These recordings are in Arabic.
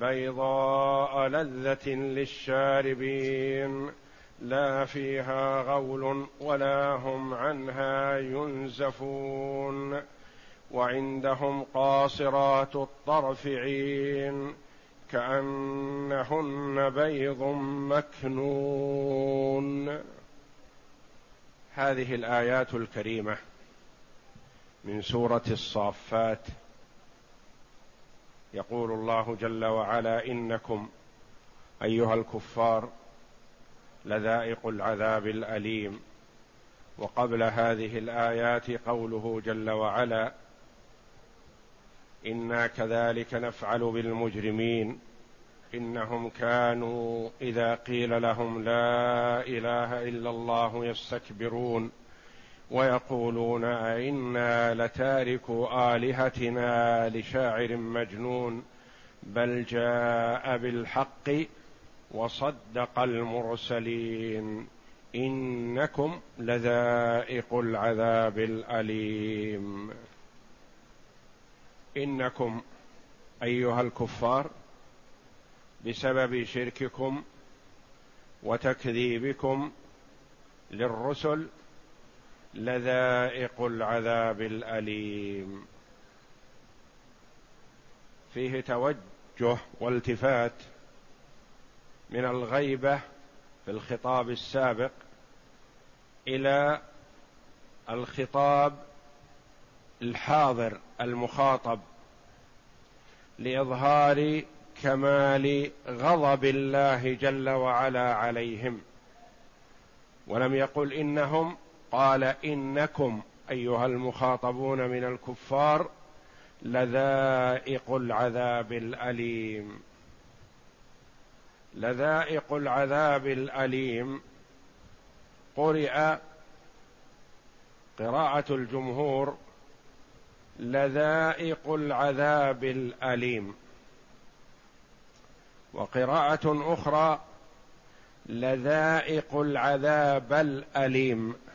بيضاء لذة للشاربين لا فيها غول ولا هم عنها ينزفون وعندهم قاصرات الطرف عين كأنهن بيض مكنون. هذه الآيات الكريمة من سورة الصافات يقول الله جل وعلا إنكم أيها الكفار لذائق العذاب الأليم. وقبل هذه الآيات قوله جل وعلا إنا كذلك نفعل بالمجرمين. إنهم كانوا إذا قيل لهم لا إله إلا الله يستكبرون. ويقولون أئنا لتاركوا آلهتنا لشاعر مجنون بل جاء بالحق وصدق المرسلين. إنكم لذائق العذاب الأليم. إنكم أيها الكفار بسبب شرككم وتكذيبكم للرسل لذائق العذاب الأليم. فيه توجه والتفات من الغيبة في الخطاب السابق إلى الخطاب الحاضر المخاطب لإظهار كمال غضب الله جل وعلا عليهم. ولم يقل إنهم قال إنكم أيها المخاطبون من الكفار لذائق العذاب الأليم. لذائق العذاب الأليم. قرئ قراءة الجمهور. لذائق العذاب الأليم. وقراءة أخرى. لذائق العذاب الأليم.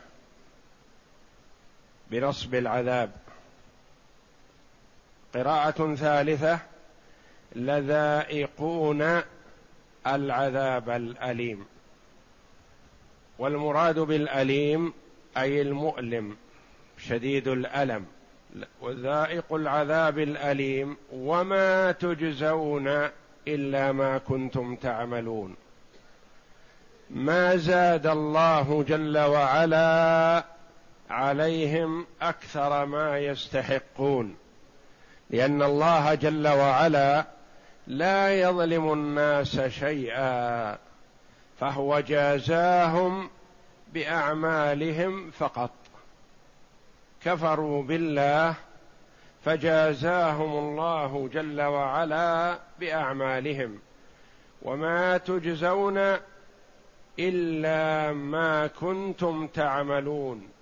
بنصب العذاب. قراءة ثالثة لذائقون العذاب الأليم. والمراد بالأليم أي المؤلم شديد الألم. وذائق العذاب الأليم وما تجزون إلا ما كنتم تعملون. ما زاد الله جل وعلا عليهم أكثر ما يستحقون لأن الله جل وعلا لا يظلم الناس شيئا فهو جازاهم بأعمالهم فقط. كفروا بالله فجازاهم الله جل وعلا بأعمالهم وما تجزون إلا ما كنتم تعملون.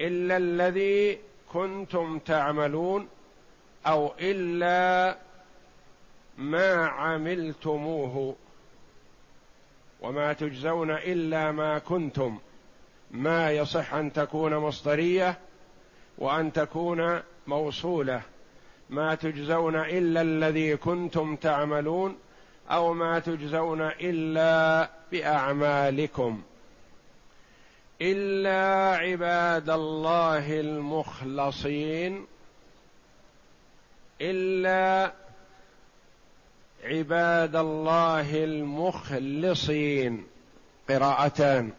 إلا الذي كنتم تعملون أو إلا ما عملتموه وما تجزون إلا ما كنتم. ما يصح أن تكون مصدرية وأن تكون موصولة. ما تجزون إلا الذي كنتم تعملون أو ما تجزون إلا بأعمالكم. إلا عباد الله المخلصين إلا عباد الله المخلصين. قراءتان.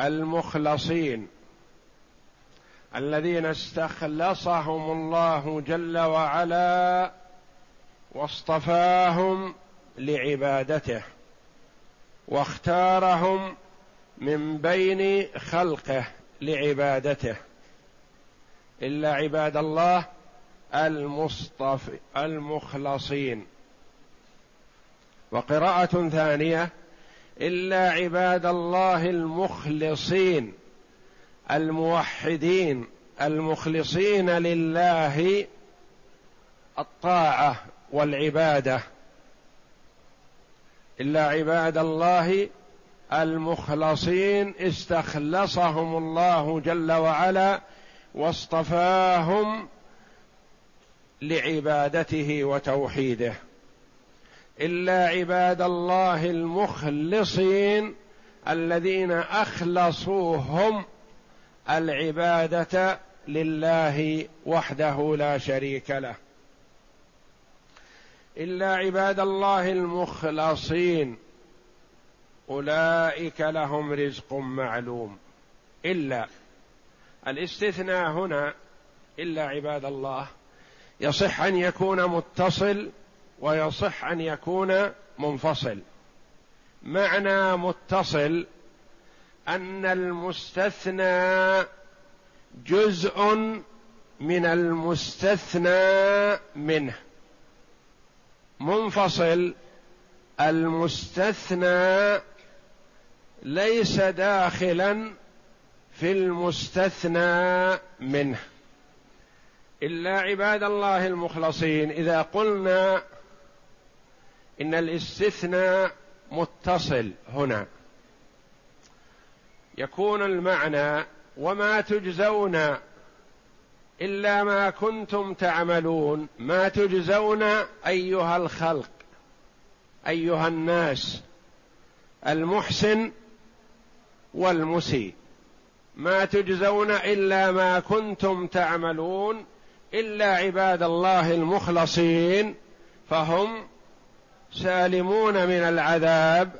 المخلصين. الذين استخلصهم الله جل وعلا واصطفاهم لعبادته واختارهم من بين خلقه لعبادته. إلا عباد الله المصطفى المخلصين. وقراءة ثانية إلا عباد الله المخلصين الموحدين المخلصين لله الطاعة والعبادة. إلا عباد الله المخلصين استخلصهم الله جل وعلا واصطفاهم لعبادته وتوحيده. إلا عباد الله المخلصين الذين أخلصوهم العبادة لله وحده لا شريك له. إلا عباد الله المخلصين أولئك لهم رزق معلوم. إلا الاستثناء هنا إلا عباد الله يصح أن يكون متصل ويصح أن يكون منفصل. معنى متصل أن المستثنى جزء من المستثنى منه. منفصل المستثنى ليس داخلا في المستثنى منه. إلا عباد الله المخلصين إذا قلنا إن الاستثناء متصل هنا يكون المعنى وما تجزون إلا ما كنتم تعملون. ما تجزون أيها الخلق أيها الناس المحسن والمسيء ما تجزون إلا ما كنتم تعملون إلا عباد الله المخلصين فهم سالمون من العذاب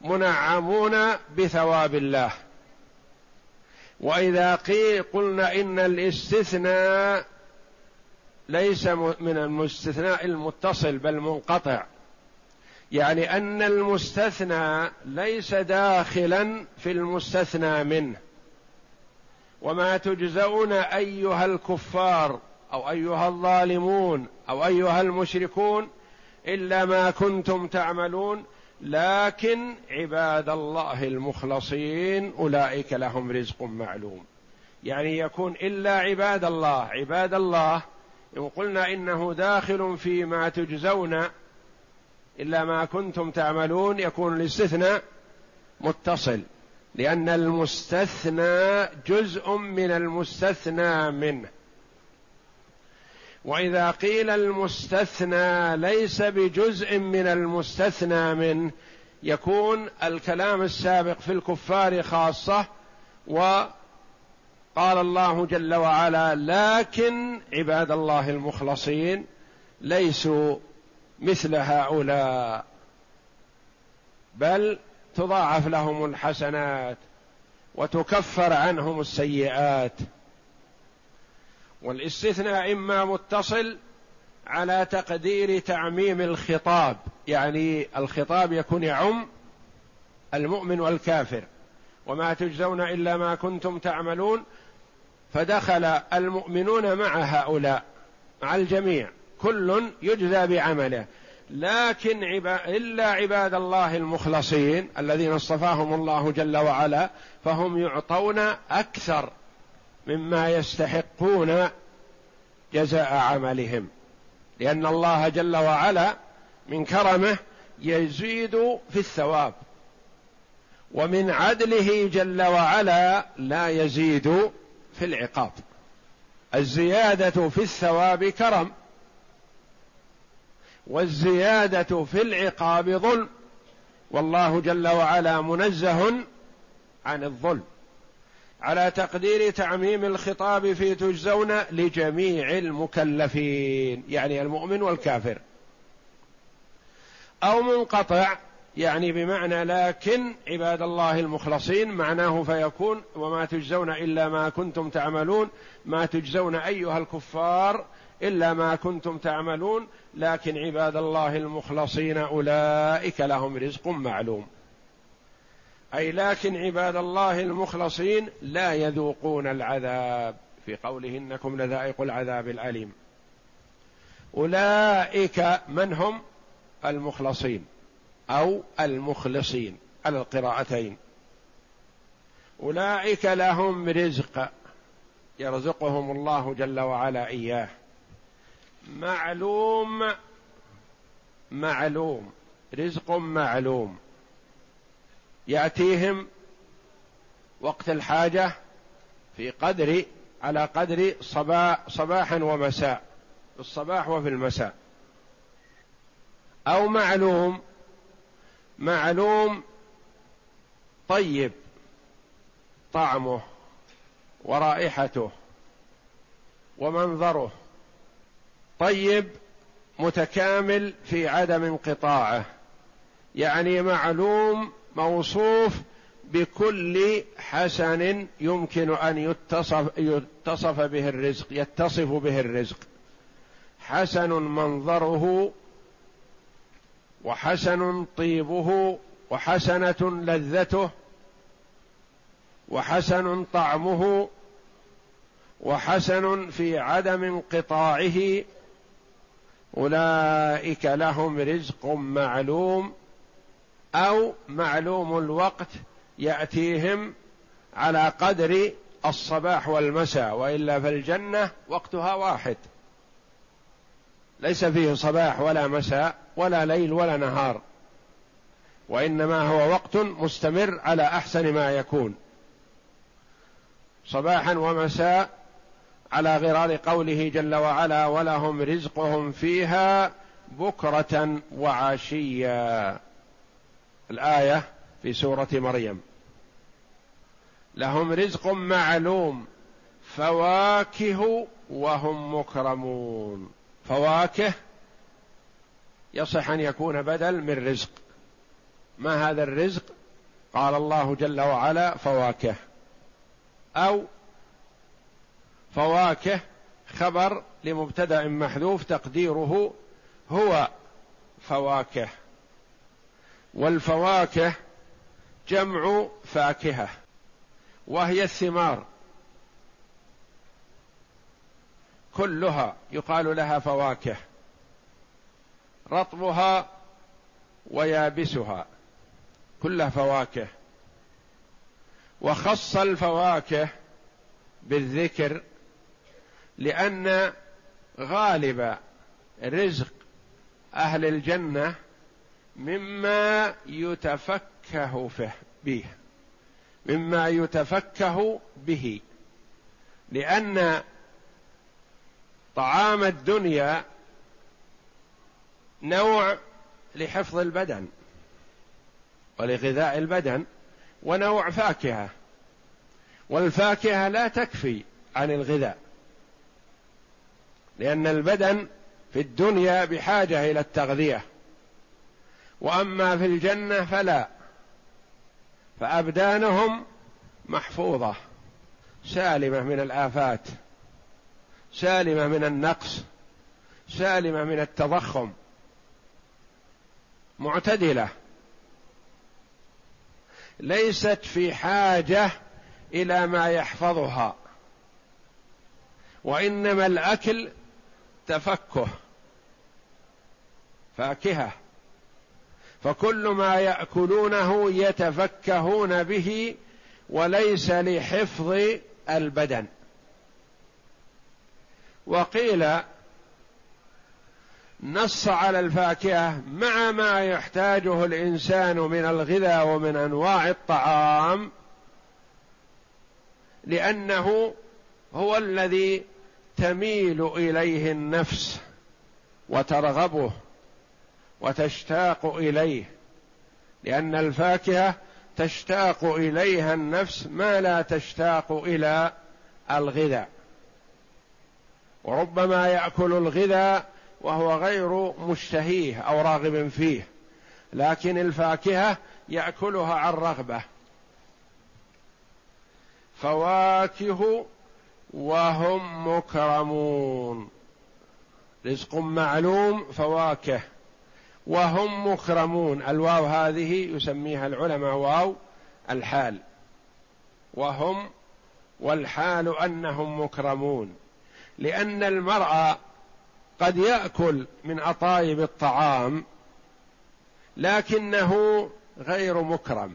منعمون بثواب الله. وإذا قيل قلنا إن الاستثناء ليس من المستثناء المتصل بل منقطع. يعني أن المستثنى ليس داخلا في المستثنى منه. وما تجزون أيها الكفار أو أيها الظالمون أو أيها المشركون إلا ما كنتم تعملون لكن عباد الله المخلصين أولئك لهم رزق معلوم. يعني يكون إلا عباد الله عباد الله إن قلنا إنه داخل فيما تجزون إلا ما كنتم تعملون يكون الاستثناء متصل لأن المستثنى جزء من المستثنى منه. وإذا قيل المستثنى ليس بجزء من المستثنى منه يكون الكلام السابق في الكفار خاصة وقال الله جل وعلا لكن عباد الله المخلصين ليسوا مثل هؤلاء بل تضاعف لهم الحسنات وتكفر عنهم السيئات. والاستثناء إما متصل على تقدير تعميم الخطاب يعني الخطاب يكون يعم المؤمن والكافر وما تجزون إلا ما كنتم تعملون فدخل المؤمنون مع هؤلاء مع الجميع. كل يجزى بعمله. لكن عبا إلا عباد الله المخلصين الذين اصطفاهم الله جل وعلا فهم يعطون أكثر مما يستحقون جزاء عملهم. لأن الله جل وعلا من كرمه يزيد في الثواب. ومن عدله جل وعلا لا يزيد في العقاب. الزيادة في الثواب كرم. والزيادة في العقاب ظلم. والله جل وعلا منزه عن الظلم. على تقدير تعميم الخطاب في تجزون لجميع المكلفين يعني المؤمن والكافر. أو منقطع يعني بمعنى لكن عباد الله المخلصين معناه فيكون وما تجزون إلا ما كنتم تعملون ما تجزون أيها الكفار إلا ما كنتم تعملون لكن عباد الله المخلصين أولئك لهم رزق معلوم. أي لكن عباد الله المخلصين لا يذوقون العذاب. في قوله إنكم لذائق العذاب الأليم. أولئك من هم؟ المخلصين أو المخلصين على القراءتين. أولئك لهم رزق يرزقهم الله جل وعلا إياه. معلوم. معلوم. رزق معلوم. يأتيهم وقت الحاجة في قدر على قدر صباح صباحا ومساء. في الصباح وفي المساء. أو معلوم. معلوم طيب. طعمه ورائحته ومنظره. طيب متكامل في عدم انقطاعه. يعني معلوم موصوف بكل حسن يمكن أن يتصف يتصف به الرزق يتصف به الرزق. حسن منظره وحسن طيبه وحسنة لذته وحسن طعمه وحسن في عدم انقطاعه أولئك لهم رزق معلوم أو معلوم الوقت يأتيهم على قدر الصباح والمساء وإلا فالجنة وقتها واحد. ليس فيه صباح ولا مساء ولا ليل ولا نهار وإنما هو وقت مستمر على أحسن ما يكون. صباحا ومساء على غرار قوله جل وعلا ولهم رزقهم فيها بكرة وعشيا. الآية في سورة مريم. لهم رزق معلوم فواكه وهم مكرمون. فواكه يصح أن يكون بدل من رزق. ما هذا الرزق؟ قال الله جل وعلا فواكه. أو فواكه خبر لمبتدأ محذوف تقديره هو فواكه. والفواكه جمع فاكهة وهي الثمار. كلها يقال لها فواكه رطبها ويابسها كلها فواكه. وخص الفواكه بالذكر لأن غالب رزق أهل الجنة مما يتفكه به. مما يتفكه به. لأن طعام الدنيا نوع لحفظ البدن ولغذاء البدن ونوع فاكهة. والفاكهة لا تكفي عن الغذاء. لأن البدن في الدنيا بحاجة إلى التغذية. وأما في الجنة فلا. فأبدانهم محفوظة سالمة من الآفات سالمة من النقص سالمة من التضخم معتدلة. ليست في حاجة إلى ما يحفظها وإنما الأكل تفكه فاكهة. فكل ما يأكلونه يتفكهون به وليس لحفظ البدن. وقيل نص على الفاكهة مع ما يحتاجه الإنسان من الغذاء ومن أنواع الطعام لأنه هو الذي تميل إليه النفس وترغبه وتشتاق إليه لأن الفاكهة تشتاق إليها النفس ما لا تشتاق إلى الغذاء. وربما يأكل الغذاء وهو غير مشتهيه أو راغب فيه لكن الفاكهة يأكلها عن رغبة. فواكه وهم مكرمون. رزق معلوم فواكه. وهم مكرمون. الواو هذه يسميها العلماء واو الحال. وهم والحال أنهم مكرمون. لأن المرء قد يأكل من أطايب الطعام لكنه غير مكرم.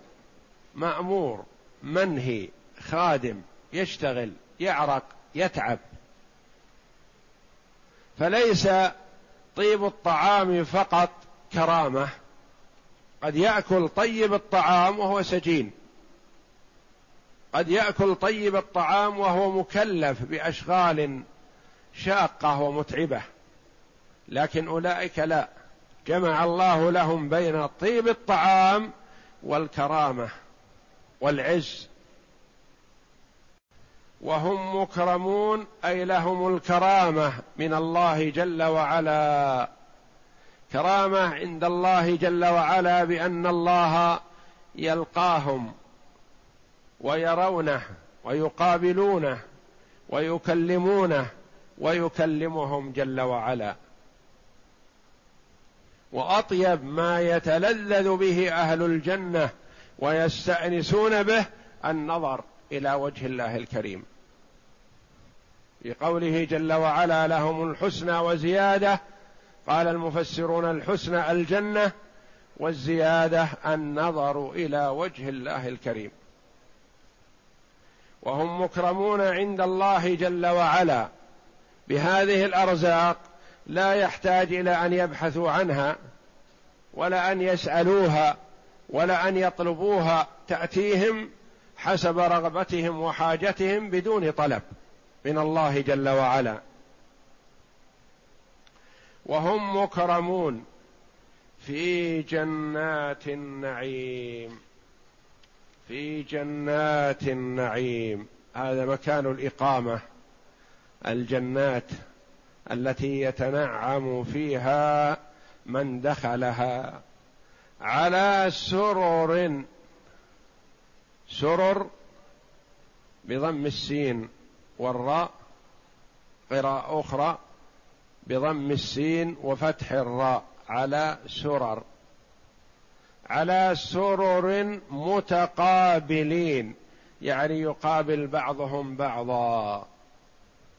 مأمور منهي خادم يشتغل. يعرق يتعب. فليس طيب الطعام فقط كرامة. قد يأكل طيب الطعام وهو سجين. قد يأكل طيب الطعام وهو مكلف بأشغال شاقة ومتعبة. لكن أولئك لا. جمع الله لهم بين طيب الطعام والكرامة والعز. وهم مكرمون أي لهم الكرامة من الله جل وعلا. كرامة عند الله جل وعلا بأن الله يلقاهم ويرونه ويقابلونه ويكلمونه ويكلمهم جل وعلا. وأطيب ما يتلذذ به أهل الجنة ويستأنسون به النظر. إلى وجه الله الكريم. في قوله جل وعلا لهم الحسنى وزيادة قال المفسرون الحسنى الجنة والزيادة النظر إلى وجه الله الكريم. وهم مكرمون عند الله جل وعلا بهذه الأرزاق لا يحتاج إلى أن يبحثوا عنها ولا أن يسألوها ولا أن يطلبوها تأتيهم حسب رغبتهم وحاجتهم بدون طلب من الله جل وعلا. وهم مكرمون في جنات النعيم. في جنات النعيم. هذا مكان الإقامة. الجنات التي يتنعم فيها من دخلها على سرر سرر بضم السين والراء قراءة أخرى بضم السين وفتح الراء على سرر على سرر متقابلين يعني يقابل بعضهم بعضا.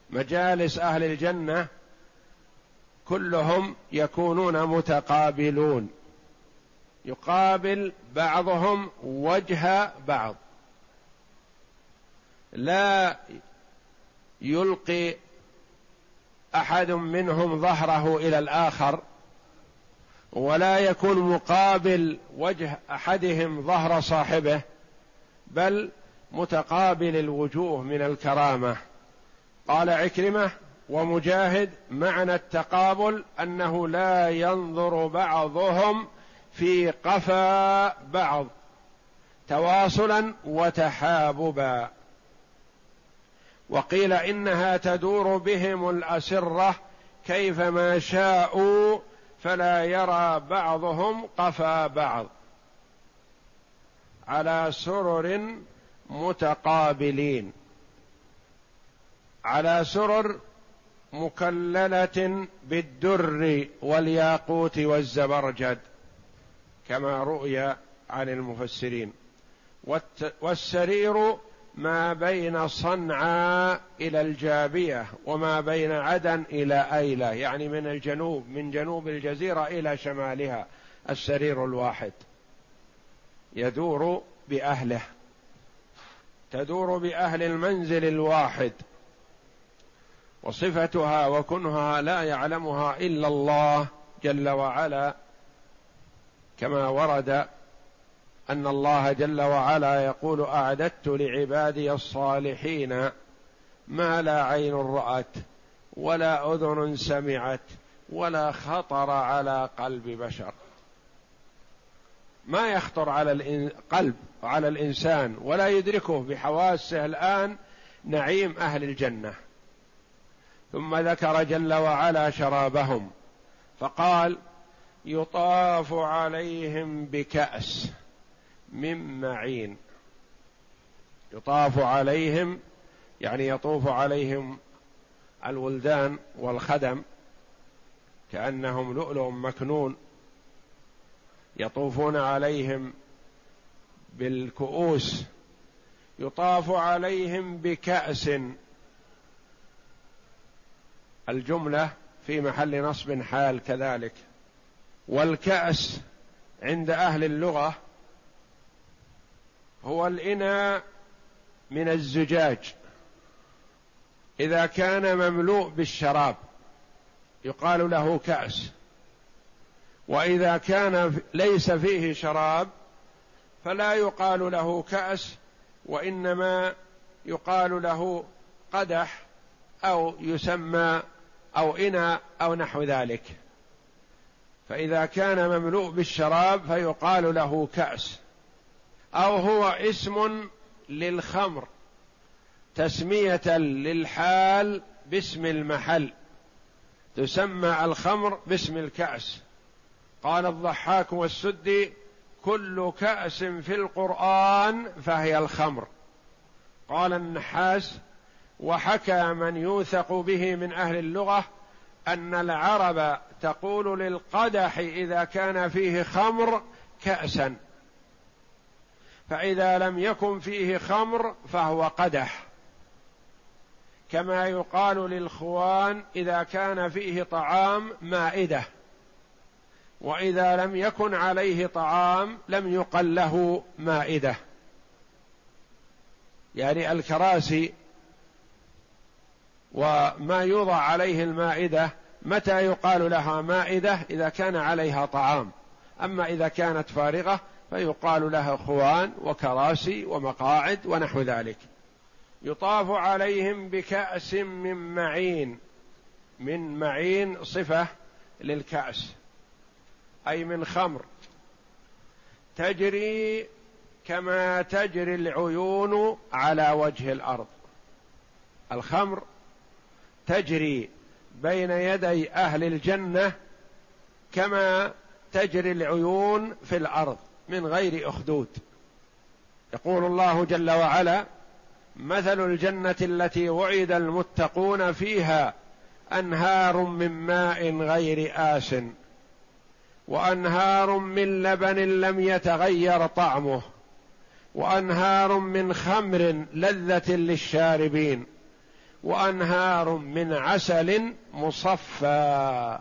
مجالس أهل الجنة كلهم يكونون متقابلون. يقابل بعضهم وجه بعض. لا يلقي أحد منهم ظهره إلى الآخر ولا يكون مقابل وجه أحدهم ظهر صاحبه بل متقابل الوجوه من الكرامة. قال عكرمة ومجاهد معنى التقابل أنه لا ينظر بعضهم في قفا بعض تواصلا وتحاببا. وقيل إنها تدور بهم الأسرة كيفما شاءوا فلا يرى بعضهم قفا بعض على سرر متقابلين. على سرر مكللة بالدر والياقوت والزبرجد. كما رؤي عن المفسرين. والسرير ما بين صنعاء إلى الجابية وما بين عدن إلى أيلة يعني من الجنوب من جنوب الجزيرة إلى شمالها السرير الواحد. يدور بأهله. تدور بأهل المنزل الواحد. وصفتها وكنها لا يعلمها إلا الله جل وعلا. كما ورد أن الله جل وعلا يقول أعددت لعبادي الصالحين ما لا عين رأت ولا أذن سمعت ولا خطر على قلب بشر. ما يخطر على القلب على الإنسان ولا يدركه بحواسه الآن نعيم أهل الجنة. ثم ذكر جل وعلا شرابهم فقال يطاف عليهم بكأس من معين. يطاف عليهم يعني يطوف عليهم الولدان والخدم كأنهم لؤلؤ مكنون يطوفون عليهم بالكؤوس يطاف عليهم بكأس. الجملة في محل نصب حال كذلك. والكأس عند أهل اللغة هو الإناء من الزجاج. إذا كان مملوء بالشراب يقال له كأس. وإذا كان ليس فيه شراب فلا يقال له كأس وإنما يقال له قدح أو يسمى أو إناء أو نحو ذلك. فإذا كان مملوء بالشراب فيقال له كأس. أو هو اسم للخمر تسمية للحال باسم المحل. تسمى الخمر باسم الكأس. قال الضحاك والسدي كل كأس في القرآن فهي الخمر. قال النحاس وحكى من يوثق به من أهل اللغة أن العرب تقول للقدح إذا كان فيه خمر كأسا. فإذا لم يكن فيه خمر فهو قدح. كما يقال للخوان إذا كان فيه طعام مائدة. وإذا لم يكن عليه طعام لم يقل له مائدة. يعني الكراسي وما يوضع عليه المائدة متى يقال لها مائدة؟ إذا كان عليها طعام. أما إذا كانت فارغة فيقال لها خوان وكراسي ومقاعد ونحو ذلك. يطاف عليهم بكأس من معين. من معين صفة للكأس. أي من خمر. تجري كما تجري العيون على وجه الأرض. الخمر تجري بين يدي أهل الجنة كما تجري العيون في الأرض من غير أخدود. يقول الله جل وعلا مثل الجنة التي وعد المتقون فيها أنهار من ماء غير آس وأنهار من لبن لم يتغير طعمه وأنهار من خمر لذة للشاربين وأنهار من عسل مصفى.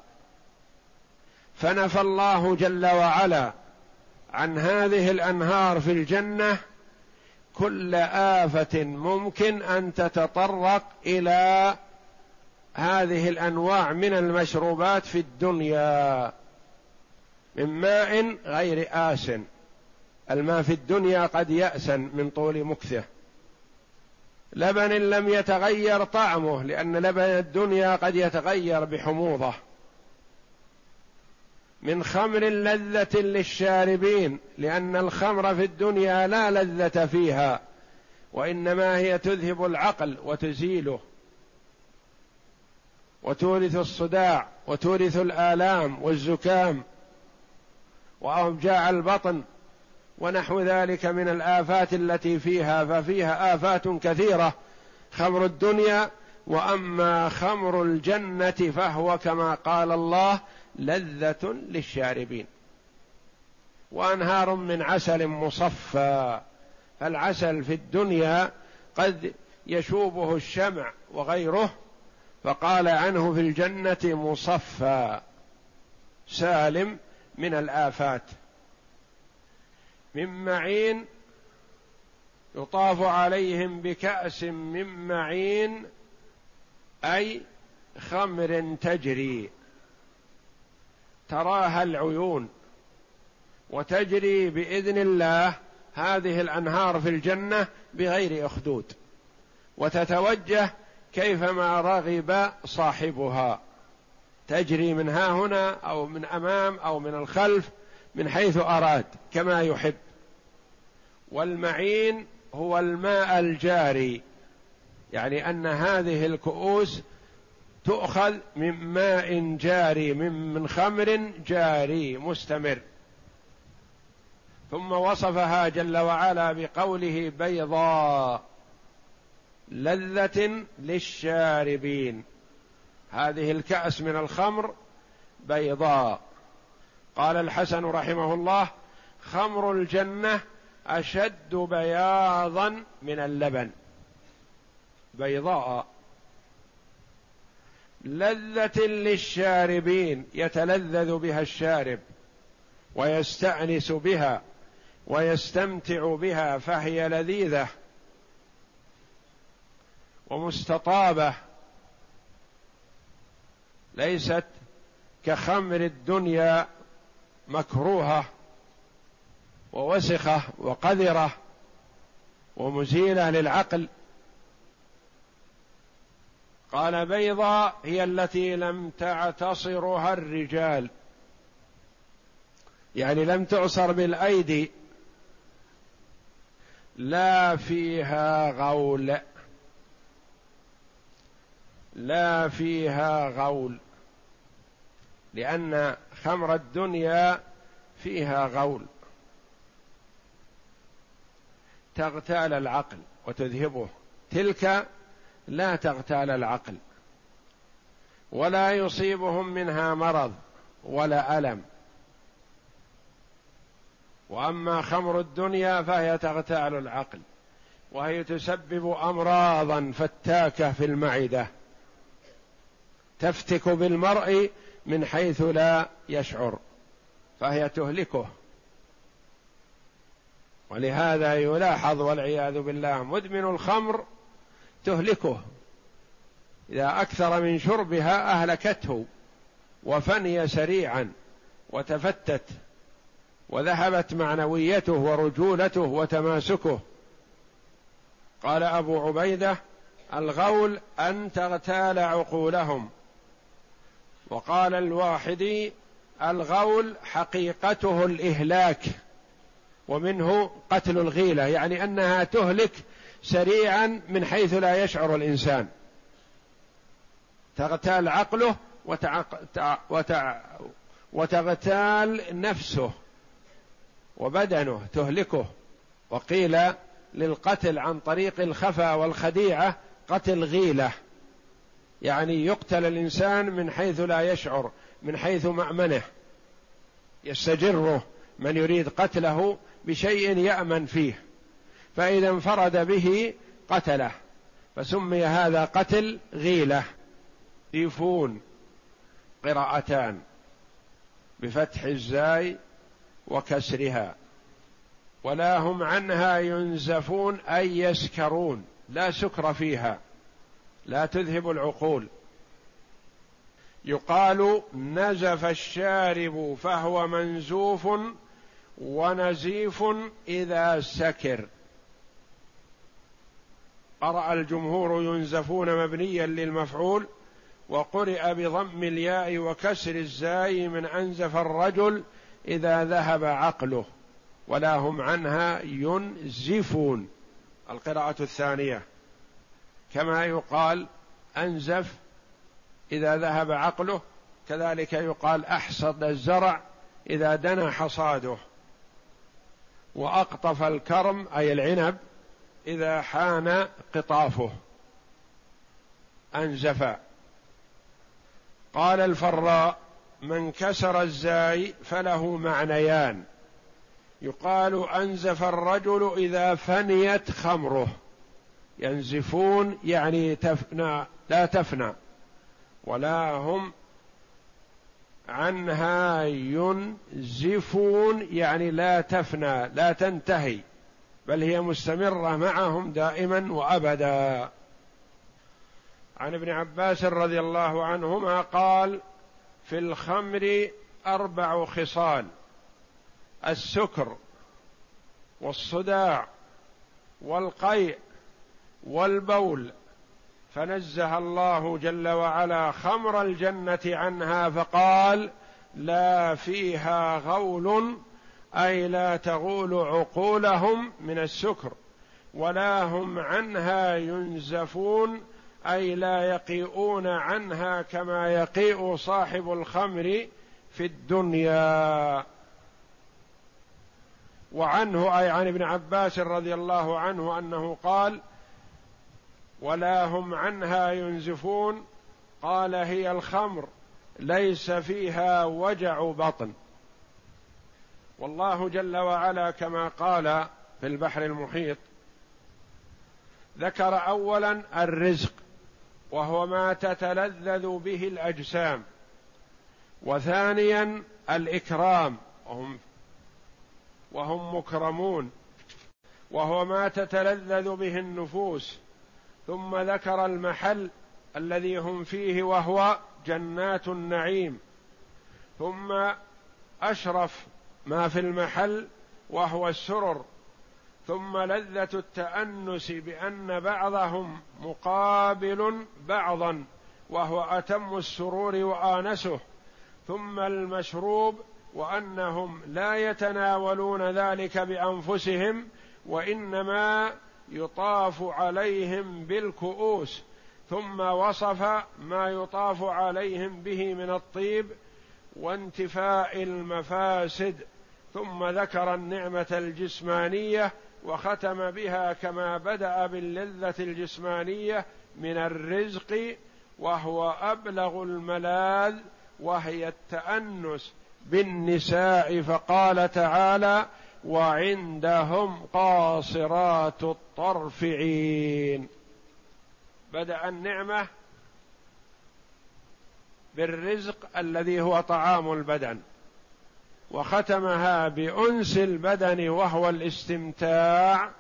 فنفى الله جل وعلا عن هذه الأنهار في الجنة كل آفة ممكن أن تتطرق إلى هذه الأنواع من المشروبات في الدنيا من ماء غير آس الماء في الدنيا قد يأسن من طول مكثه. لبن لم يتغير طعمه لأن لبن الدنيا قد يتغير بحموضة. من خمر لذة للشاربين لأن الخمر في الدنيا لا لذة فيها وإنما هي تذهب العقل وتزيله. وتورث الصداع وتورث الآلام والزكام وأوجاع البطن ونحو ذلك من الآفات التي فيها ففيها آفات كثيرة. خمر الدنيا وأما خمر الجنة فهو كما قال الله لذة للشاربين. وأنهار من عسل مصفى. فالعسل في الدنيا قد يشوبه الشمع وغيره فقال عنه في الجنة مصفى. سالم من الآفات. من معين يطاف عليهم بكأس من معين أي خمر تجري. تراها العيون وتجري بإذن الله هذه الأنهار في الجنة بغير أخدود. وتتوجه كيفما رغب صاحبها. تجري من ها هنا أو من أمام أو من الخلف من حيث أراد كما يحب. والمعين هو الماء الجاري يعني أن هذه الكؤوس تؤخذ من ماء جاري من من خمر جاري مستمر. ثم وصفها جل وعلا بقوله بيضاء لذة للشاربين. هذه الكأس من الخمر بيضاء. قال الحسن رحمه الله خمر الجنة أشد بياضا من اللبن. بيضاء. لذة للشاربين يتلذذ بها الشارب ويستأنس بها ويستمتع بها فهي لذيذة ومستطابة. ليست كخمر الدنيا مكروهة ووسخة وقذرة ومزيلة للعقل. قال بيضاء هي التي لم تعتصرها الرجال. يعني لم تعصر بالأيدي. لا فيها غول. لا فيها غول. لأن خمر الدنيا فيها غول. تغتال العقل وتذهبه. تلك لا تغتال العقل. ولا يصيبهم منها مرض ولا ألم. وأما خمر الدنيا فهي تغتال العقل. وهي تسبب امراضا فتاكة في المعدة. تفتك بالمرء من حيث لا يشعر فهي تهلكه. ولهذا يلاحظ والعياذ بالله مدمن الخمر تهلكه. إذا أكثر من شربها أهلكته وفني سريعا وتفتت وذهبت معنويته ورجولته وتماسكه. قال أبو عبيدة الغول أن تغتال عقولهم. وقال الواحدي الغول حقيقته الإهلاك ومنه قتل الغيلة يعني أنها تهلك سريعا من حيث لا يشعر الإنسان. تغتال عقله وتعق... وتع... وتغتال نفسه وبدنه تهلكه. وقيل للقتل عن طريق الخفا والخديعة قتل غيلة. يعني يقتل الإنسان من حيث لا يشعر من حيث مأمنه. يستجره من يريد قتله بشيء يأمن فيه. فإذا انفرد به قتله. فسمي هذا قتل غيلة. يفون. قراءتان. بفتح الزاي وكسرها. ولا هم عنها ينزفون أي يسكرون. لا سكر فيها. لا تذهب العقول. يقال نزف الشارب فهو منزوف ونزيف إذا سكر. قرأ الجمهور ينزفون مبنيا للمفعول وقرئ بضم الياء وكسر الزاي من أنزف الرجل إذا ذهب عقله ولا هم عنها ينزفون. القراءة الثانية. كما يقال أنزف إذا ذهب عقله كذلك يقال أحصد الزرع إذا دنا حصاده. وأقطف الكرم أي العنب إذا حان قطافه. أنزف. قال الفراء من كسر الزاي فله معنيان يقال أنزف الرجل إذا فنيت خمره. ينزفون يعني تفنى لا تفنى ولا هم عنها ينزفون يعني لا تفنى لا تنتهي بل هي مستمرة معهم دائما وابدا. عن ابن عباس رضي الله عنهما قال في الخمر أربع خصال السكر والصداع والقيء والبول. فنزه الله جل وعلا خمر الجنة عنها فقال لا فيها غول أي لا تغول عقولهم من السكر ولا هم عنها ينزفون أي لا يقيئون عنها كما يقيء صاحب الخمر في الدنيا. وعنه أي عن ابن عباس رضي الله عنه أنه قال ولا هم عنها ينزفون. قال هي الخمر ليس فيها وجع بطن. والله جل وعلا كما قال في البحر المحيط ذكر اولا الرزق وهو ما تتلذذ به الأجسام وثانيا الإكرام وهم وهم مكرمون وهو ما تتلذذ به النفوس. ثم ذكر المحل الذي هم فيه وهو جنات النعيم. ثم أشرف ما في المحل وهو السرر. ثم لذة التأنس بأن بعضهم مقابل بعضا وهو أتم السرور وآنسه. ثم المشروب وأنهم لا يتناولون ذلك بأنفسهم وإنما يطاف عليهم بالكؤوس ثم وصف ما يطاف عليهم به من الطيب وانتفاء المفاسد ثم ذكر النعمة الجسمانية وختم بها كما بدأ باللذة الجسمانية من الرزق وهو أبلغ الملاذ وهي التأنس بالنساء. فقال تعالى وعندهم قاصرات الطرف عين بدأ النعمة بالرزق الذي هو طعام البدن وختمها بأنس البدن وهو الاستمتاع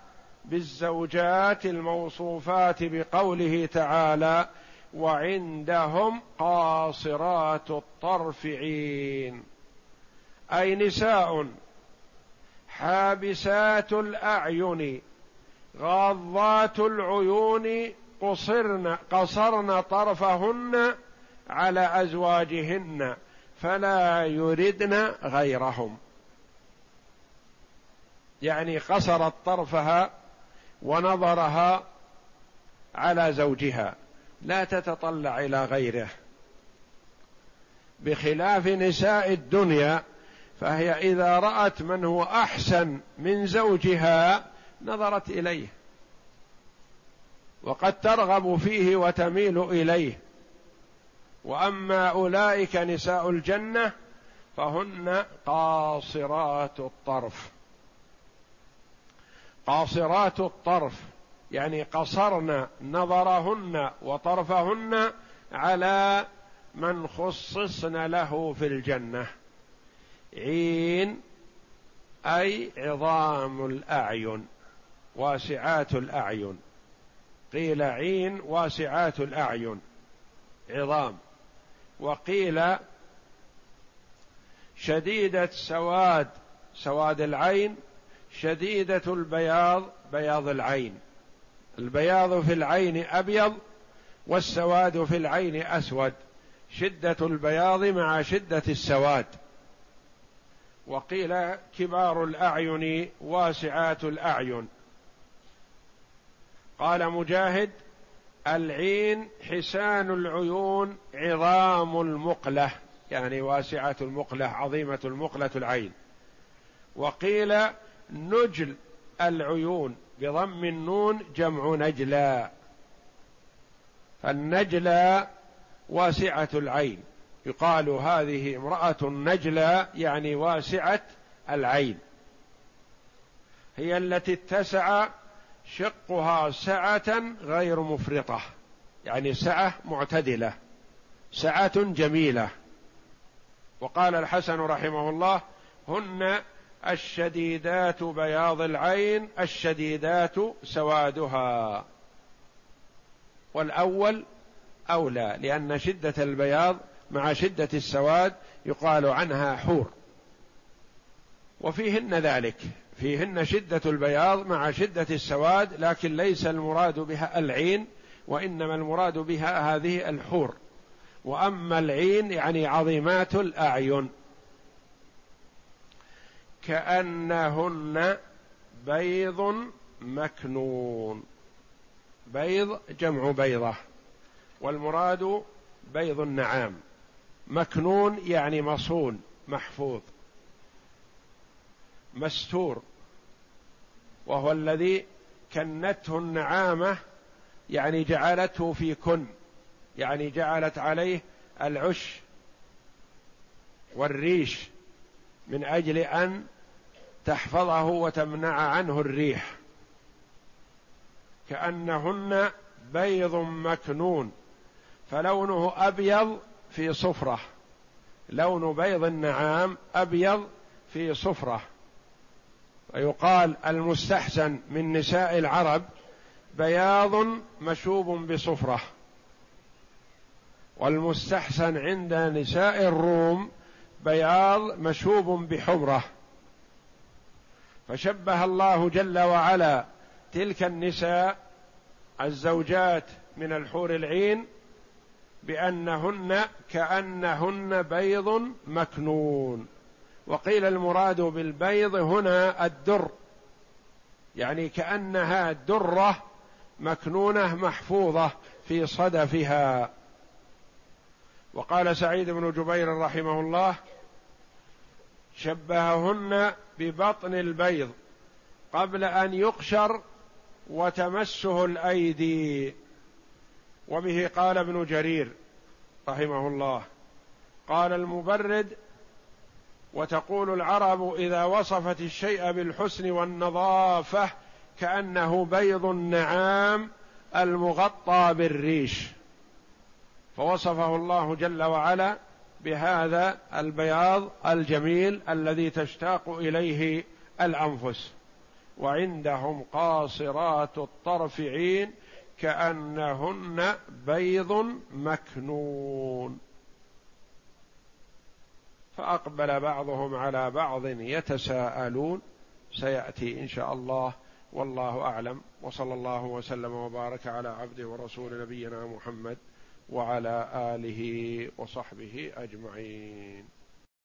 بالزوجات الموصوفات بقوله تعالى وعندهم قاصرات الطرف عين أي نساء حابسات الأعين غاضات العيون قصرن قصرن طرفهن على أزواجهن فلا يردن غيرهم. يعني قصرت طرفها ونظرها على زوجها لا تتطلع إلى غيره. بخلاف نساء الدنيا فهي إذا رأت من هو أحسن من زوجها نظرت إليه. وقد ترغب فيه وتميل إليه. وأما أولئك نساء الجنة فهن قاصرات الطرف. قاصرات الطرف يعني قصرن نظرهن وطرفهن على من خصصن له في الجنة. عين أي عظام الأعين واسعات الأعين. قيل عين واسعات الأعين. عظام. وقيل شديدة سواد سواد العين شديدة البياض بياض العين. البياض في العين أبيض والسواد في العين أسود. شدة البياض مع شدة السواد. وقيل كبار الأعين واسعات الأعين. قال مجاهد العين حسان العيون عظام المقلة يعني واسعة المقلة عظيمة المقلة العين. وقيل نجل العيون بضم النون جمع نجلا. فالنجلى واسعة العين. يقال هذه امرأة نجلى يعني واسعة العين. هي التي اتسع شقها سعة غير مفرطة. يعني سعة معتدلة. سعة جميلة. وقال الحسن رحمه الله هن الشديدات بياض العين الشديدات سوادها. والأول أولى لأن شدة البياض مع شدة السواد يقال عنها حور. وفيهن ذلك. فيهن شدة البياض مع شدة السواد لكن ليس المراد بها العين وإنما المراد بها هذه الحور. وأما العين يعني عظيمات الأعين. كأنهن بيض مكنون. بيض جمع بيضة. والمراد بيض النعام. مكنون يعني مصون محفوظ مستور وهو الذي كنته النعامة يعني جعلته في كن يعني جعلت عليه العش والريش من أجل أن تحفظه وتمنع عنه الريح. كأنهن بيض مكنون فلونه أبيض في صفرة. لون بيض النعام أبيض في صفرة. ويقال المستحسن من نساء العرب بياض مشوب بصفرة. والمستحسن عند نساء الروم بياض مشوب بحمرة. فشبه الله جل وعلا تلك النساء الزوجات من الحور العين بأنهن كأنهن بيض مكنون. وقيل المراد بالبيض هنا الدر. يعني كأنها درة مكنونة محفوظة في صدفها. وقال سعيد بن جبير رحمه الله شبههن ببطن البيض قبل أن يقشر وتمسه الأيدي. وبه قال ابن جرير رحمه الله قال المبرد وتقول العرب إذا وصفت الشيء بالحسن والنظافة كأنه بيض النعام المغطى بالريش. فوصفه الله جل وعلا بهذا البياض الجميل الذي تشتاق إليه الأنفس. وعندهم قاصرات الطرف عين كأنهن بيض مكنون. فأقبل بعضهم على بعض يتساءلون. سيأتي إن شاء الله. والله أعلم. وصلى الله وسلم وبارك على عبده ورسول نبينا محمد وعلى آله وصحبه أجمعين.